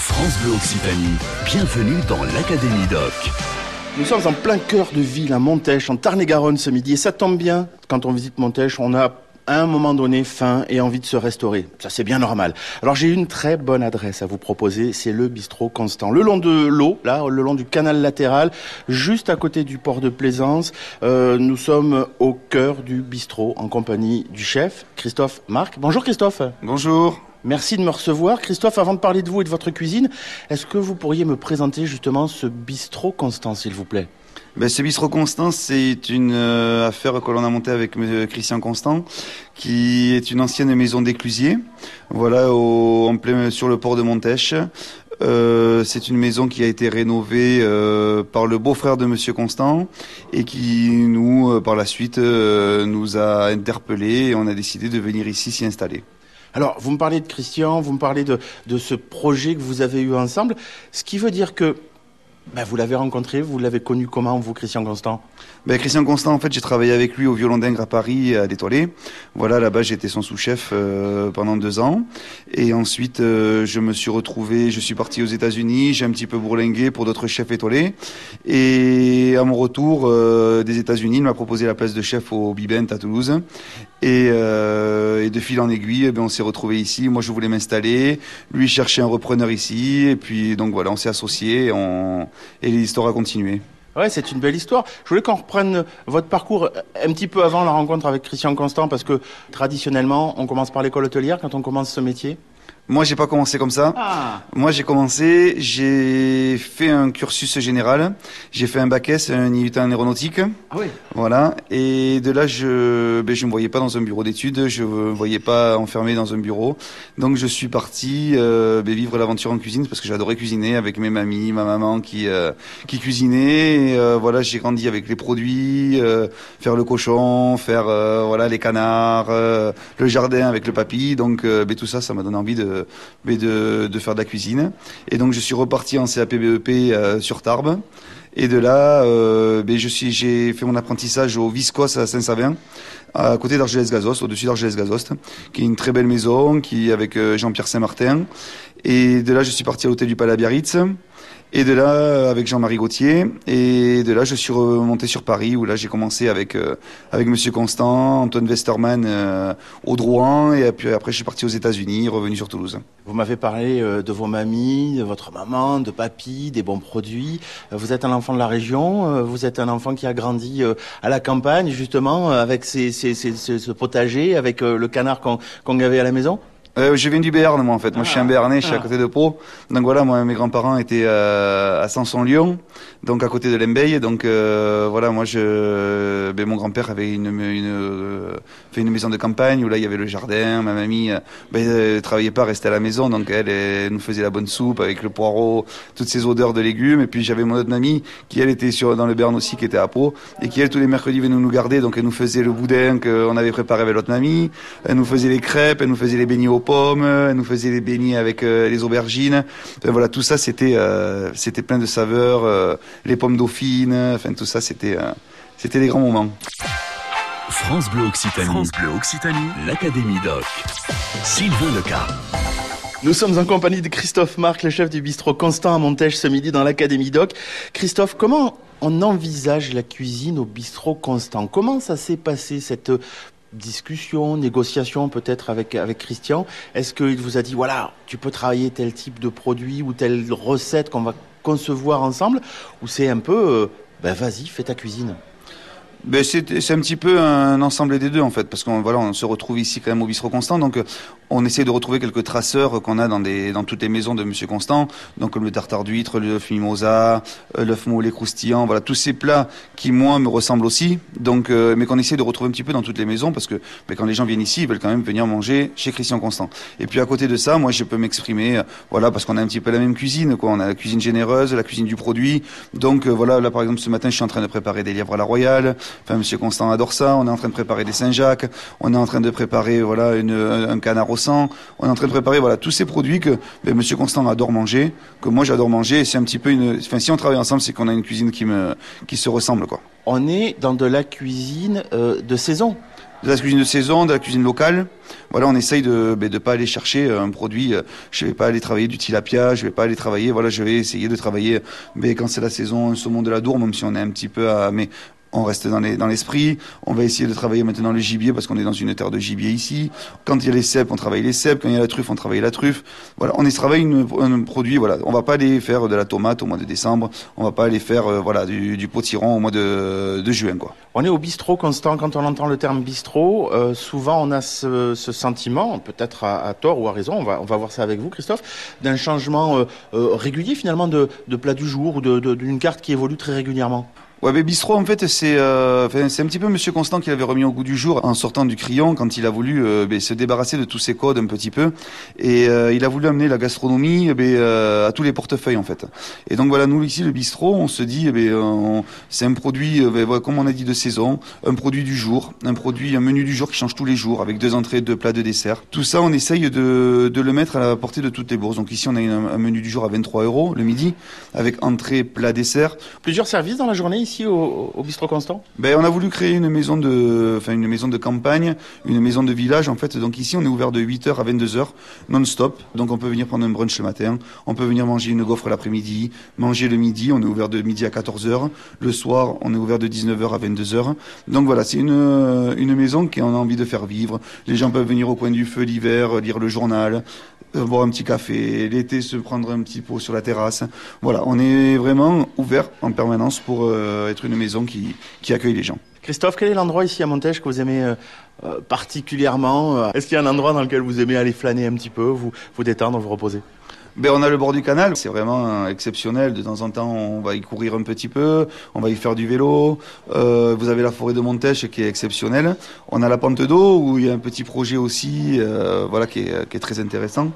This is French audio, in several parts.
France Bleu Occitanie, bienvenue dans l'Académie Doc. Nous sommes en plein cœur de ville, à Montèche, en Tarn-et-Garonne ce midi. Et ça tombe bien, quand on visite Montèche, on a à un moment donné faim et envie de se restaurer. Ça, c'est bien normal. Alors, j'ai une très bonne adresse à vous proposer. C'est le bistrot Constant. Le long de l'eau, là, le long du canal latéral, juste à côté du port de Plaisance. Euh, nous sommes au cœur du bistrot en compagnie du chef, Christophe Marc. Bonjour Christophe. Bonjour. Merci de me recevoir. Christophe, avant de parler de vous et de votre cuisine, est-ce que vous pourriez me présenter justement ce bistrot Constant, s'il vous plaît? Ben, ce bistrot Constant, c'est une euh, affaire que l'on a montée avec M. Christian Constant, qui est une ancienne maison d'éclusier, voilà, en plein sur le port de Montèche. Euh, c'est une maison qui a été rénovée euh, par le beau-frère de Monsieur Constant et qui nous, euh, par la suite, euh, nous a interpellés et on a décidé de venir ici s'y installer. Alors, vous me parlez de Christian, vous me parlez de, de ce projet que vous avez eu ensemble, ce qui veut dire que ben, vous l'avez rencontré, vous l'avez connu comment, vous, Christian Constant? Ben, Christian Constant, en fait, j'ai travaillé avec lui au Violon d'Ingres à Paris, à l'Étoilé. Voilà, là-bas, j'étais son sous-chef euh, pendant deux ans. Et ensuite, euh, je me suis retrouvé, je suis parti aux États-Unis, j'ai un petit peu bourlingué pour d'autres chefs étoilés. Et à mon retour euh, des États-Unis, il m'a proposé la place de chef au Bibent à Toulouse. Et, euh, et de fil en aiguille, eh ben, on s'est retrouvé ici. Moi, je voulais m'installer. Lui cherchait un repreneur ici. Et puis, donc voilà, on s'est associés on... et l'histoire a continué. Ouais, c'est une belle histoire. Je voulais qu'on reprenne votre parcours un petit peu avant la rencontre avec Christian Constant, parce que traditionnellement, on commence par l'école hôtelière quand on commence ce métier. Moi, j'ai pas commencé comme ça. Ah. Moi, j'ai commencé, j'ai fait un cursus général. J'ai fait un bac S, un IUT en aéronautique. Ah oui. Voilà. Et de là, je, ben, je me voyais pas dans un bureau d'études. Je me voyais pas enfermé dans un bureau. Donc, je suis parti euh, ben, vivre l'aventure en cuisine parce que j'adorais cuisiner avec mes mamies, ma maman qui euh, qui cuisinait. Et, euh, voilà, j'ai grandi avec les produits, euh, faire le cochon, faire voilà les canards, le jardin avec le papy. Donc, ben, tout ça, ça m'a donné envie de mais de, faire de la cuisine. Et donc je suis reparti en CAP BEP euh, sur Tarbes. Et de là, euh, ben, je suis, j'ai fait mon apprentissage au Viscos à Saint-Savin, à côté d'Argelès-Gazost, au-dessus d'Argelès-Gazost, qui est une très belle maison, qui avec euh, Jean-Pierre Saint-Martin. Et de là, je suis parti à l'hôtel du Palais à Biarritz. Et de là, avec Jean-Marie Gauthier. Et de là, je suis remonté sur Paris, où là, j'ai commencé avec euh, avec Monsieur Constant, Antoine Westerman euh, au Drouan. Et puis après, je suis parti aux États-Unis, revenu sur Toulouse. Vous m'avez parlé euh, de vos mamies, de votre maman, de papy, des bons produits. Euh, Vous êtes un enfant de la région, euh, vous êtes un enfant qui a grandi euh, à la campagne, justement, euh, avec ces- ces- ce potager, avec euh, le canard qu'on avait à la maison? Euh, je viens du Béarn, moi, en fait. Moi, je suis un Béarnais, je suis à Ah. côté de Pau. Donc voilà, moi, mes grands-parents étaient euh, à Sanson-Lyon, donc à côté de Lembeil. Donc euh, voilà, moi, je, ben, mon grand-père avait une, une, euh, fait une maison de campagne où là, il y avait le jardin. Ma mamie, euh, ben, euh, travaillait pas, restait à la maison, donc elle, elle nous faisait la bonne soupe avec le poireau, toutes ces odeurs de légumes. Et puis j'avais mon autre mamie qui, elle, était sur dans le Béarn aussi, qui était à Pau, et qui, elle, tous les mercredis venait nous garder. Donc elle nous faisait le boudin qu'on avait préparé avec l'autre mamie. Elle nous faisait les crêpes, elle nous faisait les beignets aux pommes, elle nous faisait les beignets avec euh, les aubergines. Enfin, voilà, tout ça, c'était euh, c'était plein de saveurs. euh, les pommes dauphines, enfin tout ça, c'était euh, c'était des grands moments. France Bleu Occitanie. France Bleu Occitanie, l'Académie Doc. Sylvain Leca. Nous sommes en compagnie de Christophe Marc, le chef du bistrot Constant à Montèche ce midi dans l'Académie Doc. Christophe, comment on envisage la cuisine au bistrot Constant? Comment ça s'est passé cette discussion, négociation peut-être avec, avec Christian. Est-ce qu'il vous a dit, voilà, tu peux travailler tel type de produit ou telle recette qu'on va concevoir ensemble Ou c'est un peu, euh, ben vas-y, fais ta cuisine? C'est c'est un petit peu un ensemble des deux en fait parce qu'on voilà on se retrouve ici quand même au bistrot Constant donc euh, on essaie de retrouver quelques traceurs qu'on a dans des dans toutes les maisons de Monsieur Constant donc le tartare d'huître, l'œuf mimosa, euh, l'œuf moulé croustillant voilà tous ces plats qui moi me ressemblent aussi donc euh, mais qu'on essaie de retrouver un petit peu dans toutes les maisons parce que ben, quand les gens viennent ici ils veulent quand même venir manger chez Christian Constant. Et puis à côté de ça moi je peux m'exprimer euh, voilà parce qu'on a un petit peu la même cuisine quoi. On a la cuisine généreuse la cuisine du produit donc euh, voilà là par exemple ce matin je suis en train de préparer des lièvres à la royale Enfin, Monsieur Constant adore ça. On est en train de préparer des Saint-Jacques. On est en train de préparer voilà une, un canard au sang. On est en train de préparer voilà tous ces produits que ben, Monsieur Constant adore manger, que moi j'adore manger. Et c'est un petit peu une. Enfin, si on travaille ensemble, c'est qu'on a une cuisine qui me qui se ressemble quoi. On est dans de la cuisine euh, de saison de la cuisine de saison, de la cuisine locale. Voilà, on essaye de ne ben, pas aller chercher un produit. Je vais pas aller travailler du tilapia, je vais pas aller travailler. Voilà, je vais essayer de travailler. Mais ben, quand c'est la saison, un saumon de la Dour, même si on est un petit peu à, mais on reste dans les, dans l'esprit. On va essayer de travailler maintenant le gibier parce qu'on est dans une terre de gibier ici. Quand il y a les cèpes, on travaille les cèpes. Quand il y a la truffe, on travaille la truffe. Voilà, on y travaille un produit. Voilà, on va pas aller faire de la tomate au mois de décembre. On va pas aller faire euh, voilà du, potiron au mois de, juin. On est au bistrot constant. Quand on entend le terme bistrot, euh, souvent on a ce, sentiment, peut-être à, tort ou à raison. On va voir ça avec vous, Christophe, d'un changement euh, régulier finalement de, de plat du jour ou d'une carte qui évolue très régulièrement. Ouais, mais bistrot, en fait, c'est euh, c'est un petit peu Monsieur Constant qui l'avait remis au goût du jour en sortant du crayon quand il a voulu euh, ben, se débarrasser de tous ses codes un petit peu. Et euh, il a voulu amener la gastronomie ben, euh, à tous les portefeuilles, en fait. Et donc voilà, nous ici, le bistrot, on se dit, eh ben, c'est un produit, ben, comme on a dit, de saison, un produit du jour, un produit, un menu du jour qui change tous les jours, avec deux entrées, deux plats, deux desserts. Tout ça, on essaye de, de le mettre à la portée de toutes les bourses. Donc ici, on a un, menu du jour à 23 euros le midi, avec entrée, plat, dessert. Plusieurs services dans la journée ici? Au, au bistrot Constant ben, On a voulu créer une maison, de, enfin, une maison de campagne, une maison de village. En fait, donc ici, on est ouvert de 8h à 22h, non-stop. Donc on peut venir prendre un brunch le matin, on peut venir manger une gaufre l'après-midi, manger le midi, on est ouvert de midi à 14h. Le soir, on est ouvert de 19h à 22h. Donc voilà, c'est une, une maison qu'on a envie de faire vivre. Les gens peuvent venir au coin du feu l'hiver, lire le journal, euh, boire un petit café, l'été se prendre un petit pot sur la terrasse. Voilà, on est vraiment ouvert en permanence pour euh, être une maison qui, qui accueille les gens. Christophe, quel est l'endroit ici à Montège que vous aimez euh, euh particulièrement Est-ce qu'il y a un endroit dans lequel vous aimez aller flâner un petit peu, vous, vous détendre, vous reposer? Ben, on a le bord du canal, c'est vraiment exceptionnel. De temps en temps, on va y courir un petit peu, on va y faire du vélo. Euh, vous avez la forêt de Montèche qui est exceptionnelle. On a la pente d'eau où il y a un petit projet aussi, euh, voilà, qui est, qui est très intéressant.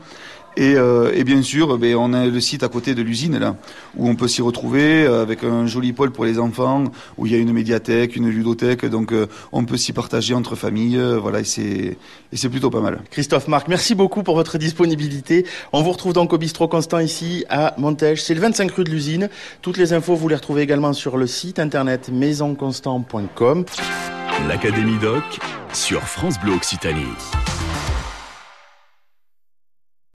Et, euh, et, bien sûr, ben, on a le site à côté de l'usine là, où on peut s'y retrouver euh, avec un joli pôle pour les enfants, où il y a une médiathèque, une ludothèque, donc euh, on peut s'y partager entre familles, euh, voilà, et c'est et c'est plutôt pas mal. Christophe Marc, merci beaucoup pour votre disponibilité. On vous retrouve donc au bistrot Constant ici à Montège. C'est le 25 rue de l'usine. Toutes les infos vous les retrouvez également sur le site internet maisonconstant.com. L'Académie Doc sur France Bleu Occitanie.